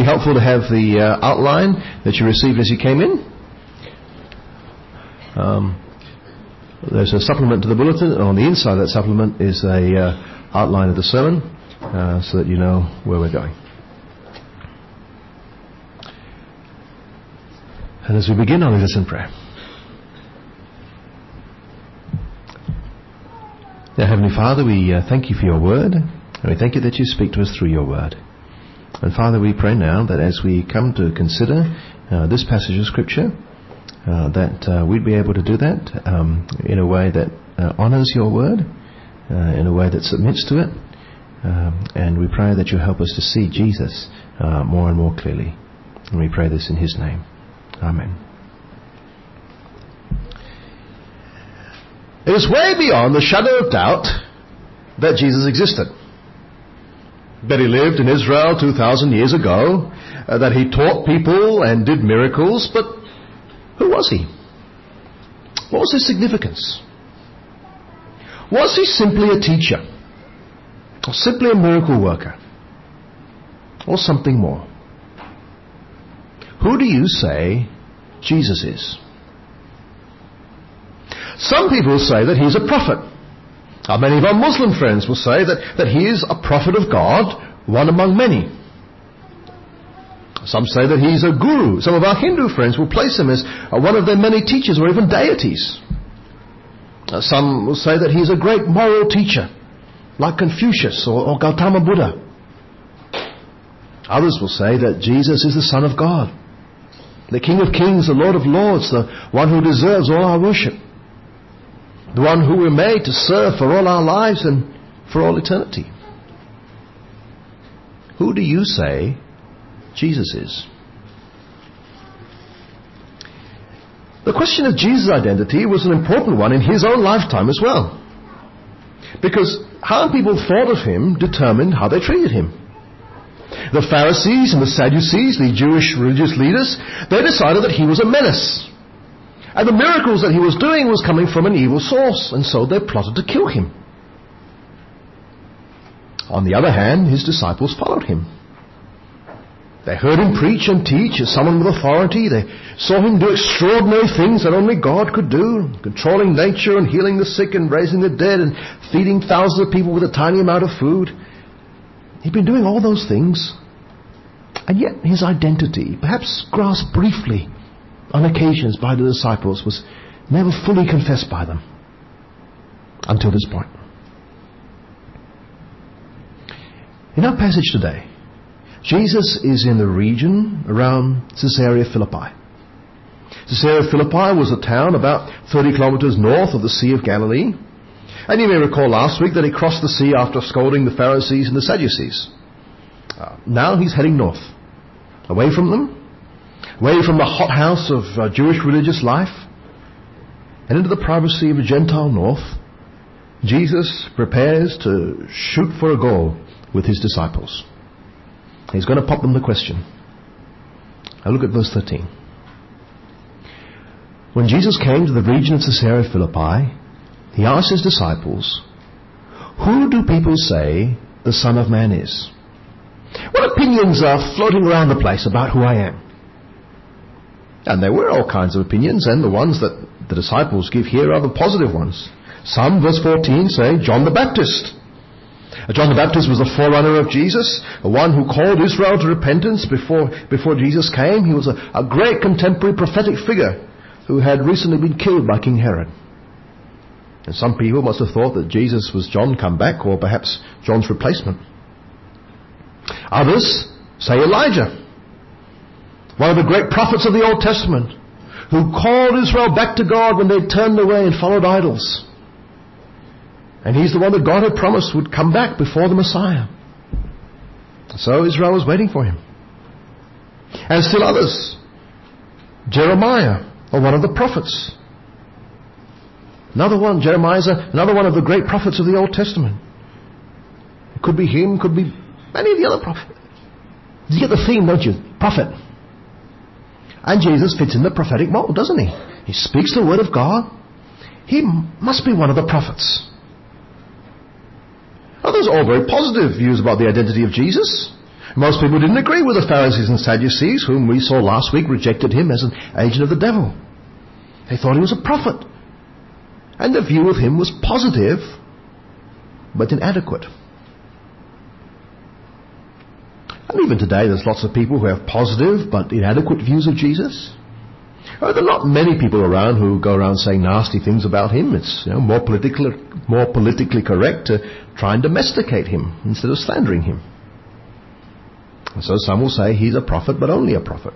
be helpful to have the uh, outline that you received as you came in. Um, there's a supplement to the bulletin, and on the inside of that supplement is a uh, outline of the sermon, uh, so that you know where we're going. And as we begin, I'll in prayer. Now, Heavenly Father, we uh, thank you for your word, and we thank you that you speak to us through your word. And Father, we pray now that as we come to consider uh, this passage of Scripture, uh, that uh, we'd be able to do that um, in a way that uh, honors your word, uh, in a way that submits to it, um, and we pray that you help us to see Jesus uh, more and more clearly. And we pray this in His name. Amen. It is way beyond the shadow of doubt that Jesus existed. That he lived in Israel 2,000 years ago, uh, that he taught people and did miracles, but who was he? What was his significance? Was he simply a teacher? Or simply a miracle worker? Or something more? Who do you say Jesus is? Some people say that he's a prophet. Uh, many of our Muslim friends will say that, that he is a prophet of God, one among many. Some say that he's a guru. Some of our Hindu friends will place him as uh, one of their many teachers or even deities. Uh, some will say that he's a great moral teacher, like Confucius or, or Gautama Buddha. Others will say that Jesus is the Son of God, the King of Kings, the Lord of Lords, the one who deserves all our worship, the one who we're made to serve for all our lives and for all eternity. Who do you say Jesus is? The question of Jesus' identity was an important one in his own lifetime as well. Because how people thought of him determined how they treated him. The Pharisees and the Sadducees, the Jewish religious leaders, they decided that he was a menace. And the miracles that he was doing was coming from an evil source, and so they plotted to kill him. On the other hand, his disciples followed him. They heard him preach and teach as someone with authority. They saw him do extraordinary things that only God could do, controlling nature and healing the sick and raising the dead and feeding thousands of people with a tiny amount of food. He'd been doing all those things. And yet his identity, perhaps grasped briefly on occasions by the disciples, was never fully confessed by them until this point. In our passage today, Jesus is in the region around Caesarea Philippi. Caesarea Philippi was a town about 30 kilometers north of the Sea of Galilee. And you may recall last week that he crossed the sea after scolding the Pharisees and the Sadducees. Uh, now he's heading north, away from them, away from the hothouse of uh, Jewish religious life, and into the privacy of a Gentile north. Jesus prepares to shoot for a goal with his disciples. He's going to pop them the question. Now look at verse 13. When Jesus came to the region of Caesarea Philippi, he asked his disciples, Who do people say the Son of Man is? What opinions are floating around the place about who I am? And there were all kinds of opinions, and the ones that the disciples give here are the positive ones. Some, verse 14, say John the Baptist. Uh, John the Baptist was the forerunner of Jesus, the one who called Israel to repentance before, before Jesus came. He was a, a great contemporary prophetic figure who had recently been killed by King Herod. And some people must have thought that Jesus was John come back, or perhaps John's replacement. Others say Elijah, one of the great prophets of the Old Testament, who called Israel back to God when they turned away and followed idols. And he's the one that God had promised would come back before the Messiah. So Israel was waiting for him. And still others. Jeremiah, or one of the prophets. Another one, Jeremiah another one of the great prophets of the Old Testament. It could be him, could be many of the other prophets. You get the theme, don't you? Prophet. And Jesus fits in the prophetic mold, doesn't he? He speaks the word of God. He must be one of the prophets. Now, those are all very positive views about the identity of Jesus. Most people didn't agree with the Pharisees and Sadducees, whom we saw last week rejected him as an agent of the devil. They thought he was a prophet. And the view of him was positive, but inadequate. And even today, there's lots of people who have positive but inadequate views of Jesus. Oh, there are not many people around who go around saying nasty things about him. It's you know, more, politically, more politically correct to try and domesticate him instead of slandering him. And so some will say he's a prophet, but only a prophet.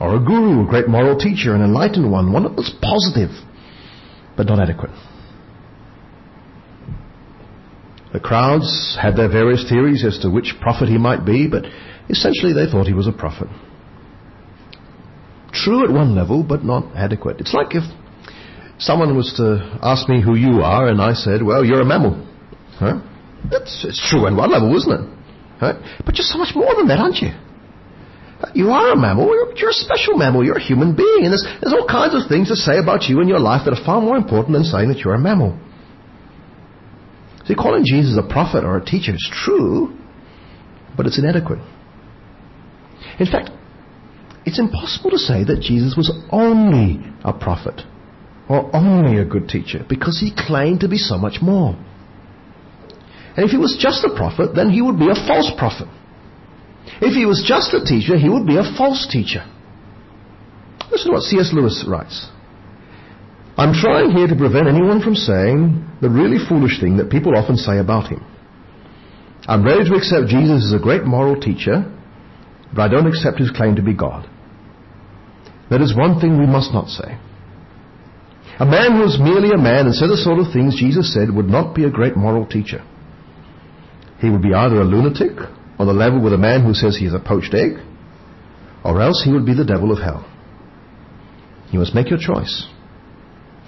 Or a guru, a great moral teacher, an enlightened one, one that's positive, but not adequate. The crowds had their various theories as to which prophet he might be, but essentially they thought he was a prophet. True at one level, but not adequate. It's like if someone was to ask me who you are, and I said, well, you're a mammal. Huh? It's, it's true at one level, isn't it? Huh? But you're so much more than that, aren't you? You are a mammal. You're, you're, a special mammal. You're a human being. And there's, there's all kinds of things to say about you in your life that are far more important than saying that you're a mammal. See, calling Jesus a prophet or a teacher is true, but it's inadequate. In fact, it's impossible to say that Jesus was only a prophet or only a good teacher because he claimed to be so much more. And if he was just a prophet, then he would be a false prophet. If he was just a teacher, he would be a false teacher. Listen to what C.S. Lewis writes. I'm trying here to prevent anyone from saying the really foolish thing that people often say about him. I'm ready to accept Jesus as a great moral teacher, but I don't accept his claim to be God. That is one thing we must not say. A man who is merely a man and said the sort of things Jesus said would not be a great moral teacher. He would be either a lunatic on the level with a man who says he is a poached egg, or else he would be the devil of hell. You must make your choice.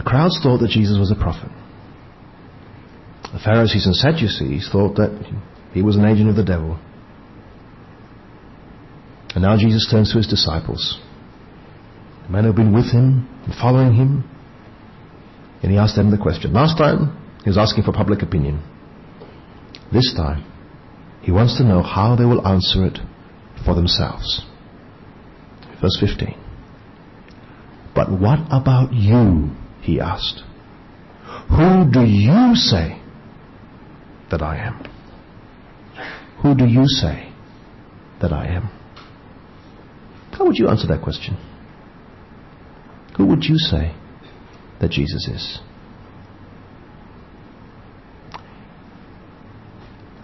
The crowds thought that Jesus was a prophet. The Pharisees and Sadducees thought that he was an agent of the devil. And now Jesus turns to his disciples, the men who have been with him and following him, and he asks them the question. Last time, he was asking for public opinion. This time, he wants to know how they will answer it for themselves. Verse 15. But what about you? He asked. Who do you say that I am? Who do you say that I am? How would you answer that question? Who would you say that Jesus is?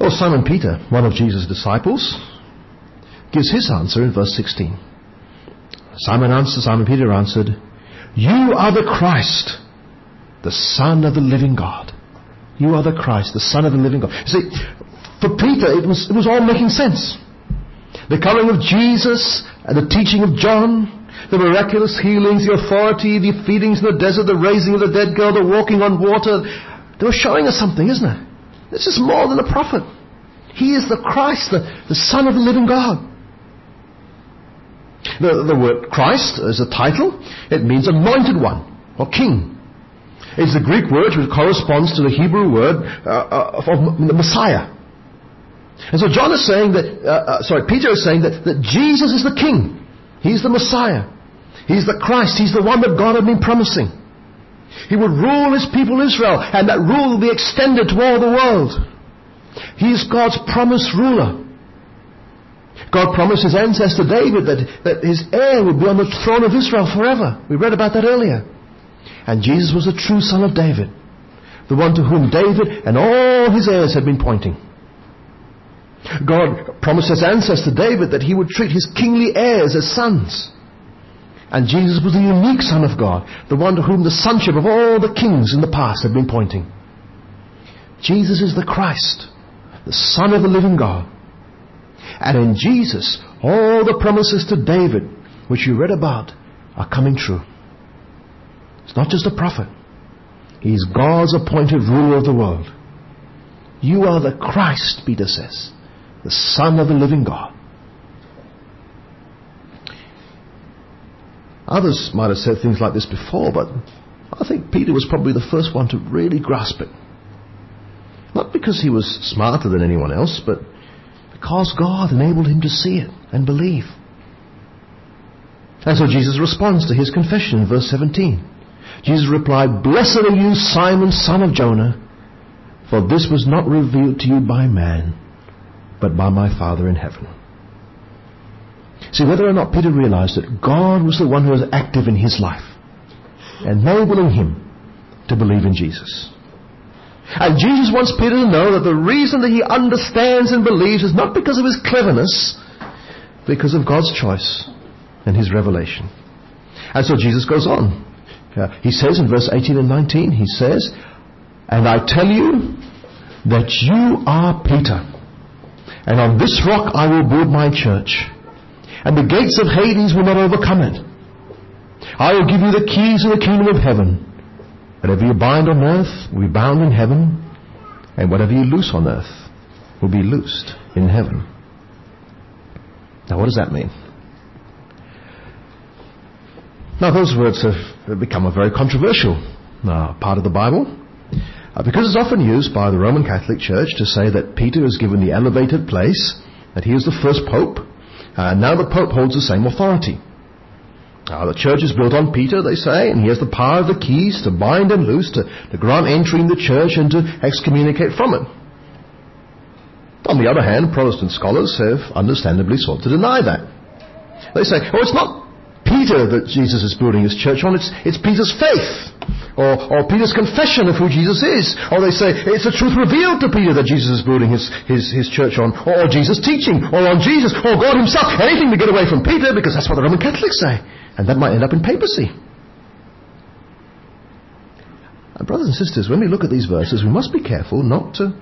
Well, Simon Peter, one of Jesus' disciples, gives his answer in verse 16. Simon answered, Simon Peter answered, you are the Christ, the Son of the living God. You are the Christ, the Son of the living God. You see, for Peter, it was, it was all making sense. The coming of Jesus and the teaching of John, the miraculous healings, the authority, the feedings in the desert, the raising of the dead girl, the walking on water, they were showing us something, isn't it? This is more than a prophet. He is the Christ, the, the Son of the living God. The, the word Christ is a title. It means anointed one or king. It's the Greek word which corresponds to the Hebrew word uh, uh, of Messiah. And so John is saying that, uh, uh, sorry, Peter is saying that, that Jesus is the king. He's the Messiah. He's the Christ. He's the one that God had been promising. He would rule his people Israel, and that rule will be extended to all the world. He is God's promised ruler. God promised his ancestor David that, that his heir would be on the throne of Israel forever. We read about that earlier. And Jesus was the true son of David, the one to whom David and all his heirs had been pointing. God promised his ancestor David that he would treat his kingly heirs as sons. And Jesus was the unique Son of God, the one to whom the sonship of all the kings in the past had been pointing. Jesus is the Christ, the Son of the living God. And in Jesus, all the promises to David, which you read about, are coming true. It's not just a prophet. He's God's appointed ruler of the world. You are the Christ, Peter says, the Son of the living God. Others might have said things like this before, but I think Peter was probably the first one to really grasp it. Not because he was smarter than anyone else, but because God enabled him to see it and believe. And so Jesus responds to his confession in verse 17. Jesus replied, Blessed are you, Simon, son of Jonah, for this was not revealed to you by man, but by my Father in heaven. See, whether or not Peter realized that God was the one who was active in his life, enabling him to believe in Jesus. And Jesus wants Peter to know that the reason that he understands and believes is not because of his cleverness, because of God's choice and his revelation. And so Jesus goes on. He says in verse 18 and 19, he says, And I tell you that you are Peter, and on this rock I will build my church, and the gates of Hades will not overcome it. I will give you the keys of the kingdom of heaven. Whatever you bind on earth will be bound in heaven, and whatever you loose on earth will be loosed in heaven. Now, what does that mean? Now, those words have become a very controversial uh, part of the Bible uh, because it's often used by the Roman Catholic Church to say that Peter is given the elevated place, that he is the first pope, uh, and now the pope holds the same authority. Uh, the church is built on Peter, they say, and he has the power of the keys to bind and loose, to, to grant entry in the church and to excommunicate from it. On the other hand, Protestant scholars have understandably sought to deny that. They say, oh, it's not Peter that Jesus is building his church on, it's, it's Peter's faith. Or, or Peter's confession of who Jesus is. Or they say it's the truth revealed to Peter that Jesus is building his, his, his church on. Or, or Jesus' teaching. Or on Jesus. Or God himself. Anything to get away from Peter because that's what the Roman Catholics say. And that might end up in papacy. And brothers and sisters, when we look at these verses, we must be careful not to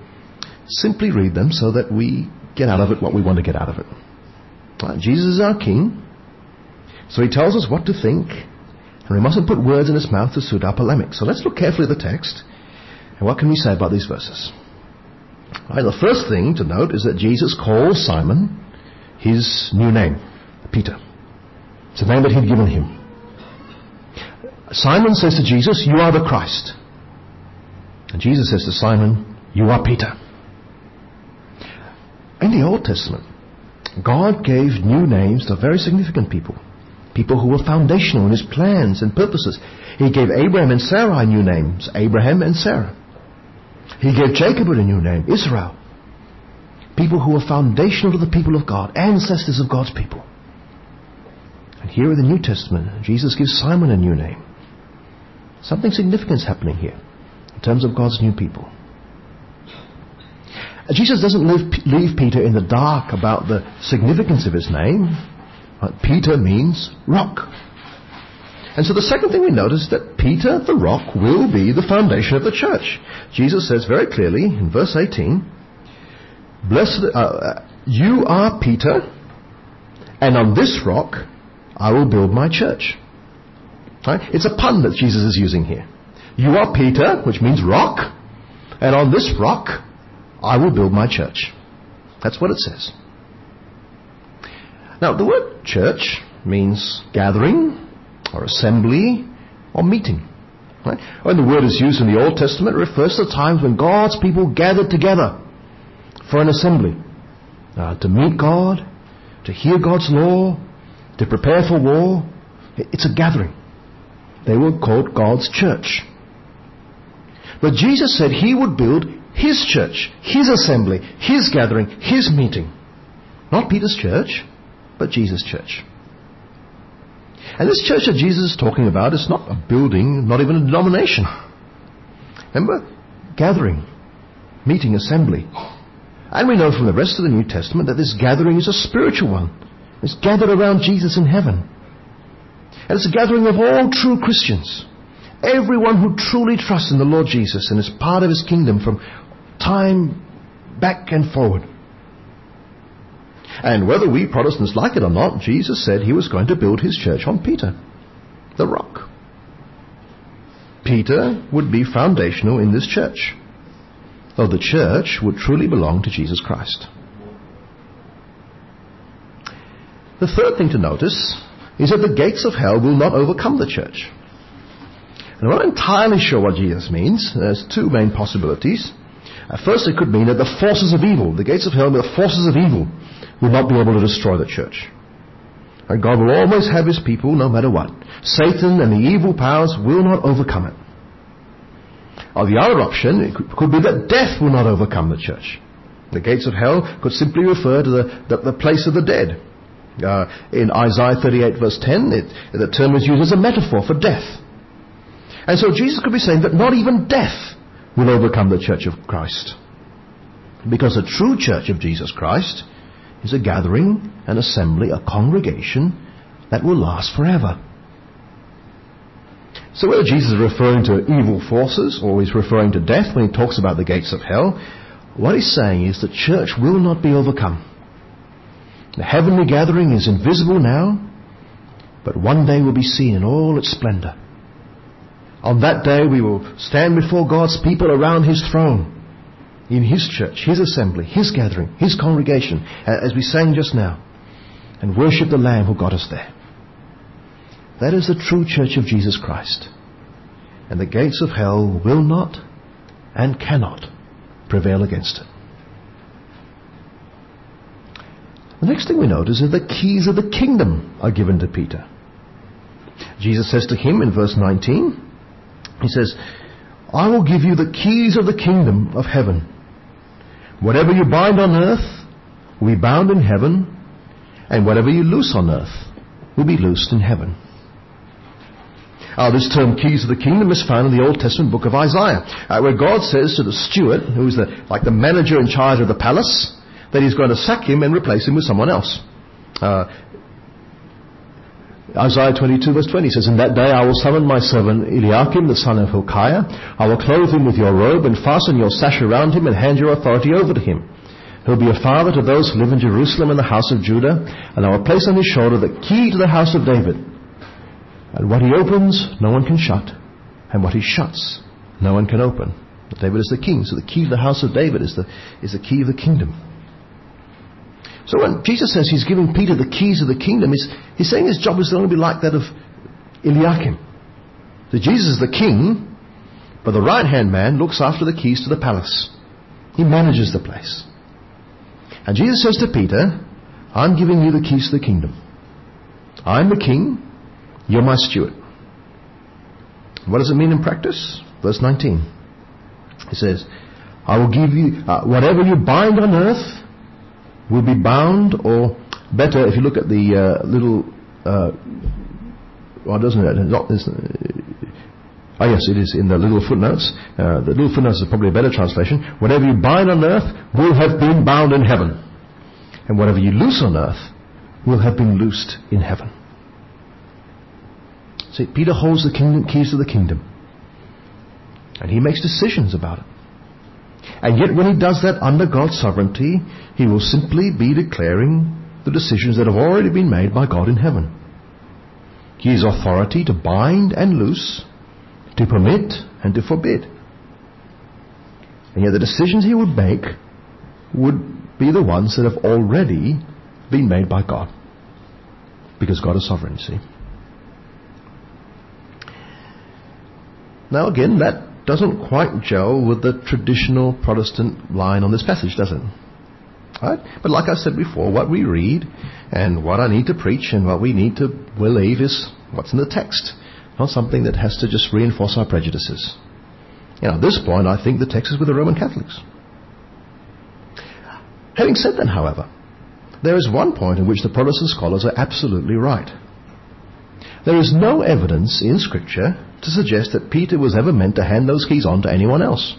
simply read them so that we get out of it what we want to get out of it. Jesus is our King, so he tells us what to think, and we mustn't put words in his mouth to suit our polemics. So let's look carefully at the text, and what can we say about these verses? Right, the first thing to note is that Jesus calls Simon his new name, Peter. It's the name that he'd given him. Simon says to Jesus, You are the Christ. And Jesus says to Simon, You are Peter. In the Old Testament, God gave new names to very significant people. People who were foundational in his plans and purposes. He gave Abram and Sarai new names, Abraham and Sarah. He gave Jacob a new name, Israel. People who were foundational to the people of God, ancestors of God's people. And here in the New Testament, Jesus gives Simon a new name. Something significant is happening here in terms of God's new people. Jesus doesn't leave, leave Peter in the dark about the significance of his name. Peter means rock. And so the second thing we notice is that Peter, the rock, will be the foundation of the church. Jesus says very clearly in verse 18, Blessed, uh, uh, you are Peter, and on this rock I will build my church. Right? It's a pun that Jesus is using here. You are Peter, which means rock, and on this rock I will build my church. That's what it says. Now, the word church means gathering, or assembly, or meeting. Right? When the word is used in the Old Testament, it refers to times when God's people gathered together for an assembly. Uh, to meet God, to hear God's law, to prepare for war. It's a gathering. They were called God's church. But Jesus said he would build his church, his assembly, his gathering, his meeting. Not Peter's church, but Jesus' church. And this church that Jesus is talking about is not a building, not even a denomination. Remember? Gathering, meeting, assembly. And we know from the rest of the New Testament that this gathering is a spiritual one. It's gathered around Jesus in heaven. And it's a gathering of all true Christians. Everyone who truly trusts in the Lord Jesus and is part of his kingdom from time back and forward. And whether we Protestants like it or not, Jesus said he was going to build his church on Peter, the rock. Peter would be foundational in this church, though the church would truly belong to Jesus Christ. The third thing to notice is that the gates of hell will not overcome the church. And I'm not entirely sure what Jesus means. There's two main possibilities. At first, it could mean that the forces of evil, the gates of hell, the forces of evil, will not be able to destroy the church. And God will always have his people no matter what. Satan and the evil powers will not overcome it. Or the other option it could be that death will not overcome the church. The gates of hell could simply refer to the, the, the place of the dead. Uh, in Isaiah 38 verse 10, it, the term is used as a metaphor for death. And so Jesus could be saying that not even death will overcome the church of Christ. Because the true church of Jesus Christ is a gathering, an assembly, a congregation that will last forever. So whether Jesus is referring to evil forces or he's referring to death when he talks about the gates of hell, what he's saying is the church will not be overcome. The heavenly gathering is invisible now, but one day will be seen in all its splendor. On that day we will stand before God's people around His throne, in His church, His assembly, His gathering, His congregation, as we sang just now, and worship the Lamb who got us there. That is the true church of Jesus Christ. And the gates of hell will not and cannot prevail against it. The next thing we notice is that the keys of the kingdom are given to Peter. Jesus says to him in verse 19, He says, I will give you the keys of the kingdom of heaven. Whatever you bind on earth will be bound in heaven, and whatever you loose on earth will be loosed in heaven. Uh, this term keys of the kingdom is found in the Old Testament book of Isaiah, uh, where God says to the steward, who's the, like the manager in charge of the palace, that he's going to sack him and replace him with someone else. Uh, Isaiah 22 verse 20 says, In that day I will summon my servant Eliakim, the son of Hilkiah. I will clothe him with your robe and fasten your sash around him and hand your authority over to him. He'll be a father to those who live in Jerusalem and the house of Judah, and I will place on his shoulder the key to the house of David. And what he opens, no one can shut, and what he shuts, no one can open. David is the king, so the key to the house of David is the, is the key of the kingdom. So when Jesus says he's giving Peter the keys of the kingdom, he's, he's saying his job is going to be like that of Eliakim. So Jesus is the king, but the right hand man looks after the keys to the palace. He manages the place. And Jesus says to Peter, I'm giving you the keys to the kingdom. I'm the king, you're my steward. What does it mean in practice? Verse 19. He says, I will give you, uh, whatever you bind on earth will be bound, or better, if you look at the uh, little, uh, well, doesn't it? Not this, uh, oh, yes, it is in the little footnotes. Uh, the little footnotes is probably a better translation. Whatever you bind on earth will have been bound in heaven, and whatever you loose on earth will have been loosed in heaven. See, Peter holds the kingdom, keys to the kingdom, and he makes decisions about it. And yet when he does that under God's sovereignty, he will simply be declaring the decisions that have already been made by God in heaven. He has authority to bind and loose, to permit and to forbid. And yet the decisions he would make would be the ones that have already been made by God. Because God is sovereign, see. Now again, that doesn't quite gel with the traditional Protestant line on this passage, does it? Right? But like I said before, what we read and what I need to preach and what we need to believe is what's in the text, not something that has to just reinforce our prejudices. Know, at this point, I think the text is with the Roman Catholics. Having said that, however, there is one point in which the Protestant scholars are absolutely right. There is no evidence in Scripture to suggest that Peter was ever meant to hand those keys on to anyone else.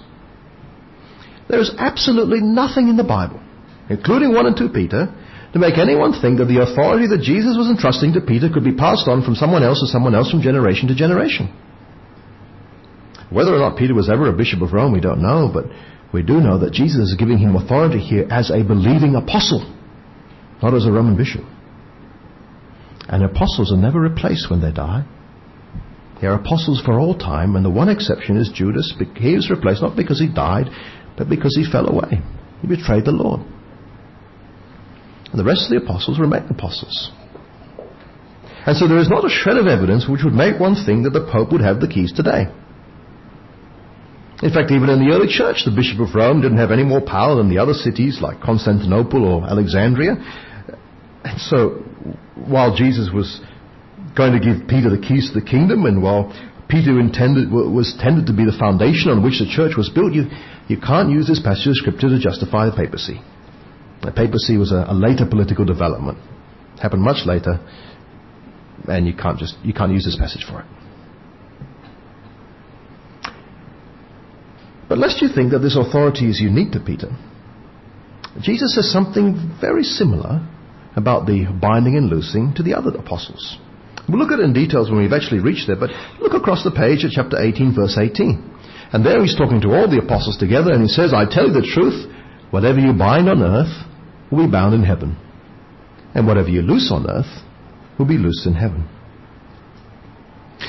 There is absolutely nothing in the Bible, including 1 and 2 Peter, to make anyone think that the authority that Jesus was entrusting to Peter could be passed on from someone else to someone else from generation to generation. Whether or not Peter was ever a bishop of Rome, we don't know, but we do know that Jesus is giving him authority here as a believing apostle. not as a Roman bishop. And apostles are never replaced when they die. They are apostles for all time, and the one exception is Judas. He was replaced not because he died, but because he fell away. He betrayed the Lord. And the rest of the apostles remain apostles. And so there is not a shred of evidence which would make one think that the Pope would have the keys today. In fact, even in the early church, the Bishop of Rome didn't have any more power than the other cities like Constantinople or Alexandria. And so, while Jesus was going to give Peter the keys to the kingdom, and while Peter intended, was tended to be the foundation on which the church was built, you, you can't use this passage of scripture to justify the papacy. The papacy was a, a later political development. It happened much later, and you can't just, you can't use this passage for it. But lest you think that this authority is unique to Peter, Jesus says something very similar about the binding and loosing to the other apostles. We'll look at it in details when we've actually reached there, but look across the page at chapter 18, verse 18. And there he's talking to all the apostles together, and he says, I tell you the truth, whatever you bind on earth will be bound in heaven, and whatever you loose on earth will be loosed in heaven.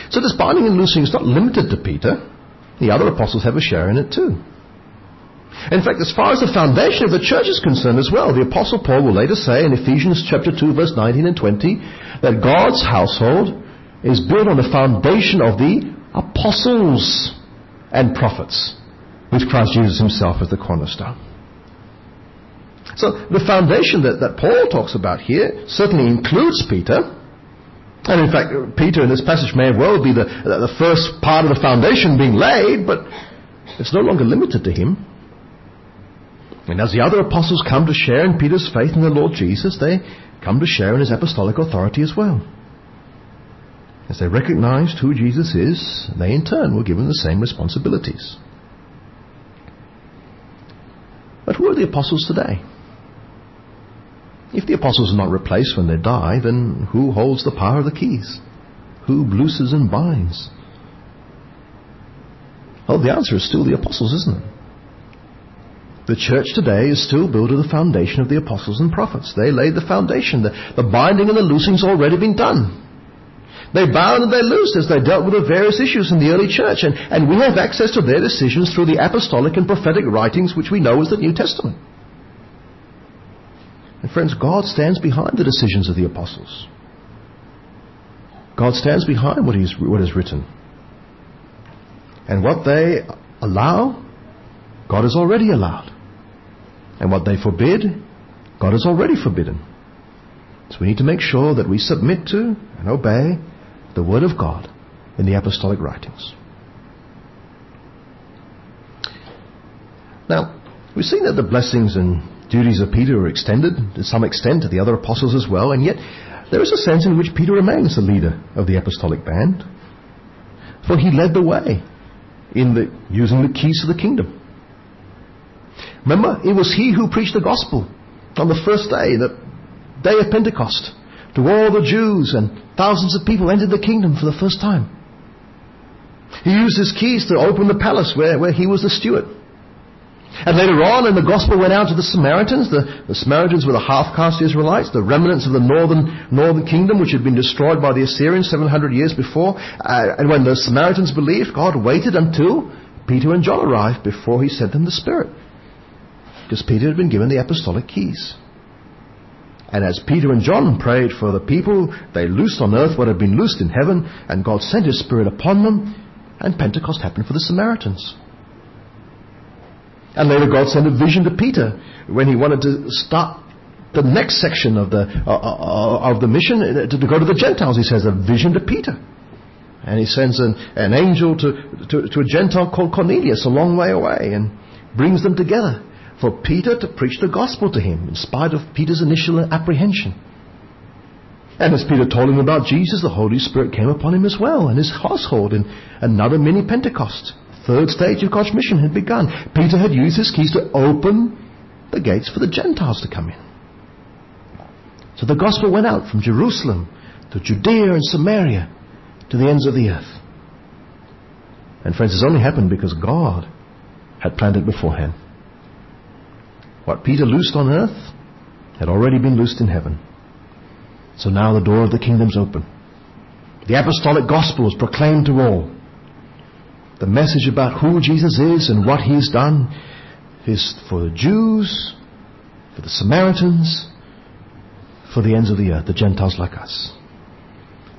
So this binding and loosing is not limited to Peter. The other apostles have a share in it too. In fact, as far as the foundation of the church is concerned as well, the apostle Paul will later say in Ephesians chapter 2 verse 19 and 20 that God's household is built on the foundation of the apostles and prophets, with Christ Jesus himself as the cornerstone. So the foundation that, that Paul talks about here certainly includes Peter. And in fact, Peter in this passage may well be the, the first part of the foundation being laid, but it's no longer limited to him. And as the other apostles come to share in Peter's faith in the Lord Jesus, they come to share in his apostolic authority as well. As they recognized who Jesus is, they in turn were given the same responsibilities. But who are the apostles today? If the apostles are not replaced when they die, then who holds the power of the keys? Who looses and binds? Well, the answer is still the apostles, isn't it? The church today is still built on the foundation of the apostles and prophets. They laid the foundation. The, the binding and the loosing's already been done. They bound and they loosed as they dealt with the various issues in the early church. And, and we have access to their decisions through the apostolic and prophetic writings which we know as the New Testament. And friends, God stands behind the decisions of the apostles. God stands behind what, he's, what is written. And what they allow, God has already allowed. And what they forbid, God has already forbidden. So we need to make sure that we submit to and obey the Word of God in the apostolic writings. Now, we've seen that the blessings and duties of Peter are extended to some extent to the other apostles as well, and yet there is a sense in which Peter remains the leader of the apostolic band. For he led the way in the, using the keys to the kingdom. Remember, it was he who preached the gospel on the first day, the day of Pentecost, to all the Jews, and thousands of people entered the kingdom for the first time. He used his keys to open the palace where, where he was the steward. And later on, and the gospel went out to the Samaritans. The, the Samaritans were the half-caste Israelites, the remnants of the northern, northern kingdom, which had been destroyed by the Assyrians 700 years before. Uh, and when the Samaritans believed, God waited until Peter and John arrived before he sent them the Spirit because Peter had been given the apostolic keys. And as Peter and John prayed for the people, they loosed on earth what had been loosed in heaven, and God sent His Spirit upon them, and Pentecost happened for the Samaritans. And later God sent a vision to Peter when he wanted to start the next section of the, uh, uh, of the mission uh, to, go to the Gentiles. He says a vision to Peter. And he sends an, an angel to, to, to a Gentile called Cornelius a long way away and brings them together for Peter to preach the gospel to him in spite of Peter's initial apprehension. And as Peter told him about Jesus, the Holy Spirit came upon him as well and his household in another mini Pentecost. Third stage of God's mission had begun. Peter had used his keys to open the gates for the Gentiles to come in. So the gospel went out from Jerusalem to Judea and Samaria to the ends of the earth. And friends, this only happened because God had planned it beforehand. What Peter loosed on earth had already been loosed in heaven. So now the door of the kingdom's open. The apostolic gospel is proclaimed to all. The message about who Jesus is and what he's done is for the Jews, for the Samaritans, for the ends of the earth, the Gentiles like us.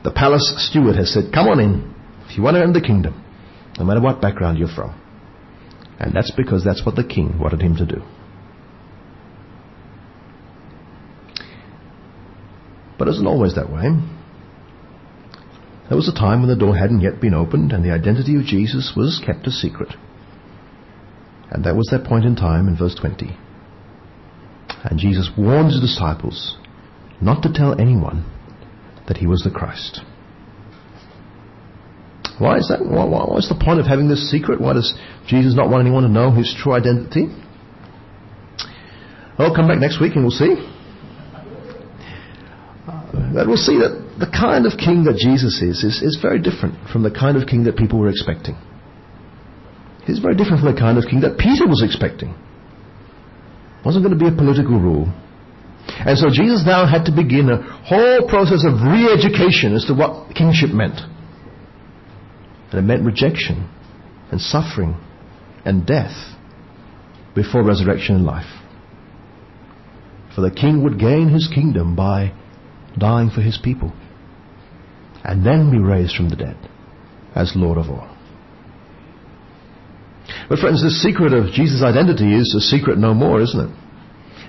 The palace steward has said, Come on in if you want to enter the kingdom, no matter what background you're from. And that's because that's what the king wanted him to do. But it isn't always that way. There was a time when the door hadn't yet been opened and the identity of Jesus was kept a secret. And that was that point in time in verse 20. And Jesus warned his disciples not to tell anyone that he was the Christ. Why is that? why What's the point of having this secret? Why does Jesus not want anyone to know his true identity? Well, come back next week and we'll see. But we'll see that the kind of king that Jesus is, is, is very different from the kind of king that people were expecting. He's very different from the kind of king that Peter was expecting. It wasn't going to be a political rule. And so Jesus now had to begin a whole process of re-education as to what kingship meant. And it meant rejection and suffering and death before resurrection and life. For the king would gain his kingdom by dying for his people and then be raised from the dead as Lord of all. But friends, the secret of Jesus' identity is a secret no more, isn't it?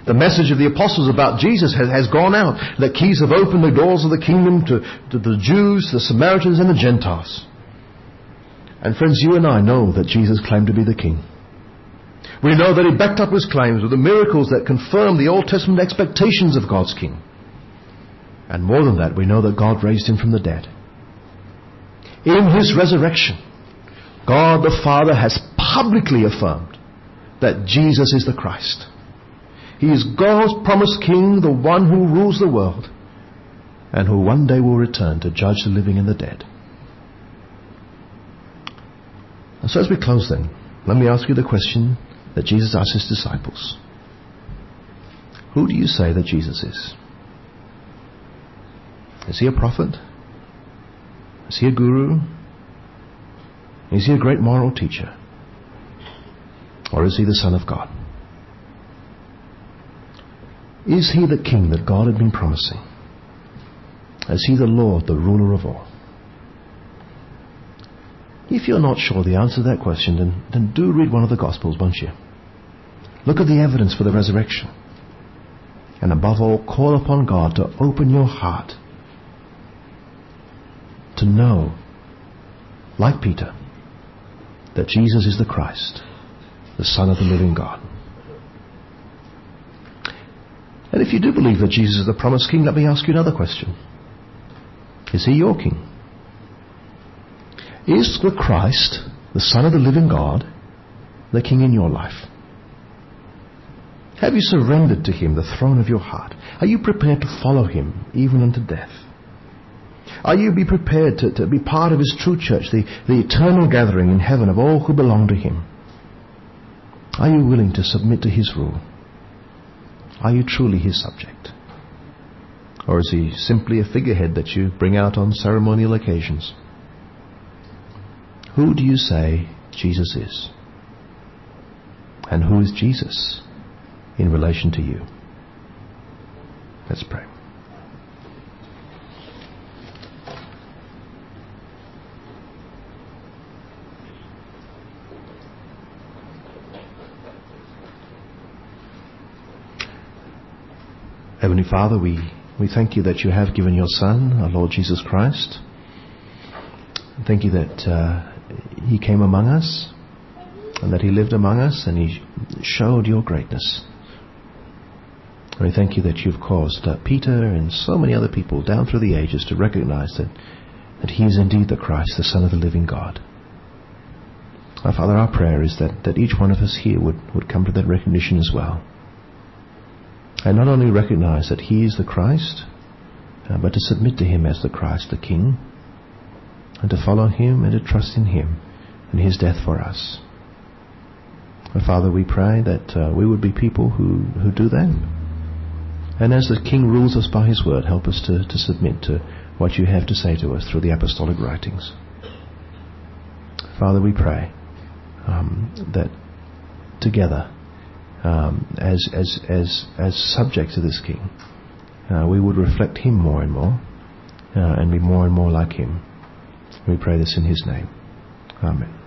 The message of the apostles about Jesus has, has gone out. The keys have opened the doors of the kingdom to, to the Jews, the Samaritans, and the Gentiles. And friends, you and I know that Jesus claimed to be the king. We know that he backed up his claims with the miracles that confirm the Old Testament expectations of God's king. And more than that, we know that God raised him from the dead. In his resurrection, God the Father has publicly affirmed that Jesus is the Christ. He is God's promised king, the one who rules the world, and who one day will return to judge the living and the dead. And so as we close then, let me ask you the question that Jesus asked his disciples. Who do you say that Jesus is? Is he a prophet? Is he a guru? Is he a great moral teacher? Or is he the Son of God? Is he the king that God had been promising? Is he the Lord, the ruler of all? If you're not sure the answer to that question, then, then do read one of the Gospels, won't you? Look at the evidence for the resurrection. And above all, call upon God to open your heart to know, like Peter, that Jesus is the Christ, the Son of the living God. And if you do believe that Jesus is the promised king, let me ask you another question. Is he your king? Is the Christ, the Son of the living God, the king in your life? Have you surrendered to him the throne of your heart? Are you prepared to follow him even unto death? Are you be prepared to, to be part of his true church, the, the eternal gathering in heaven of all who belong to him? Are you willing to submit to his rule? Are you truly his subject? Or is he simply a figurehead that you bring out on ceremonial occasions? Who do you say Jesus is? And who is Jesus in relation to you? Let's pray. Heavenly Father, we, we thank you that you have given your Son, our Lord Jesus Christ. Thank you that uh, He came among us and that He lived among us and He showed your greatness. And we thank you that you've caused uh, Peter and so many other people down through the ages to recognize that, that He is indeed the Christ, the Son of the living God. Our Father, our prayer is that, that each one of us here would, would come to that recognition as well and not only recognize that He is the Christ, uh, but to submit to Him as the Christ, the King, and to follow Him and to trust in Him and His death for us. Father, we pray that uh, we would be people who, who do that, And as the King rules us by his word, help us to, to submit to what you have to say to us through the apostolic writings. Father, we pray um, that together, um, as, as, as, as subjects to this King, uh, we would reflect him more and more uh, and be more and more like him. We pray this in his name. Amen.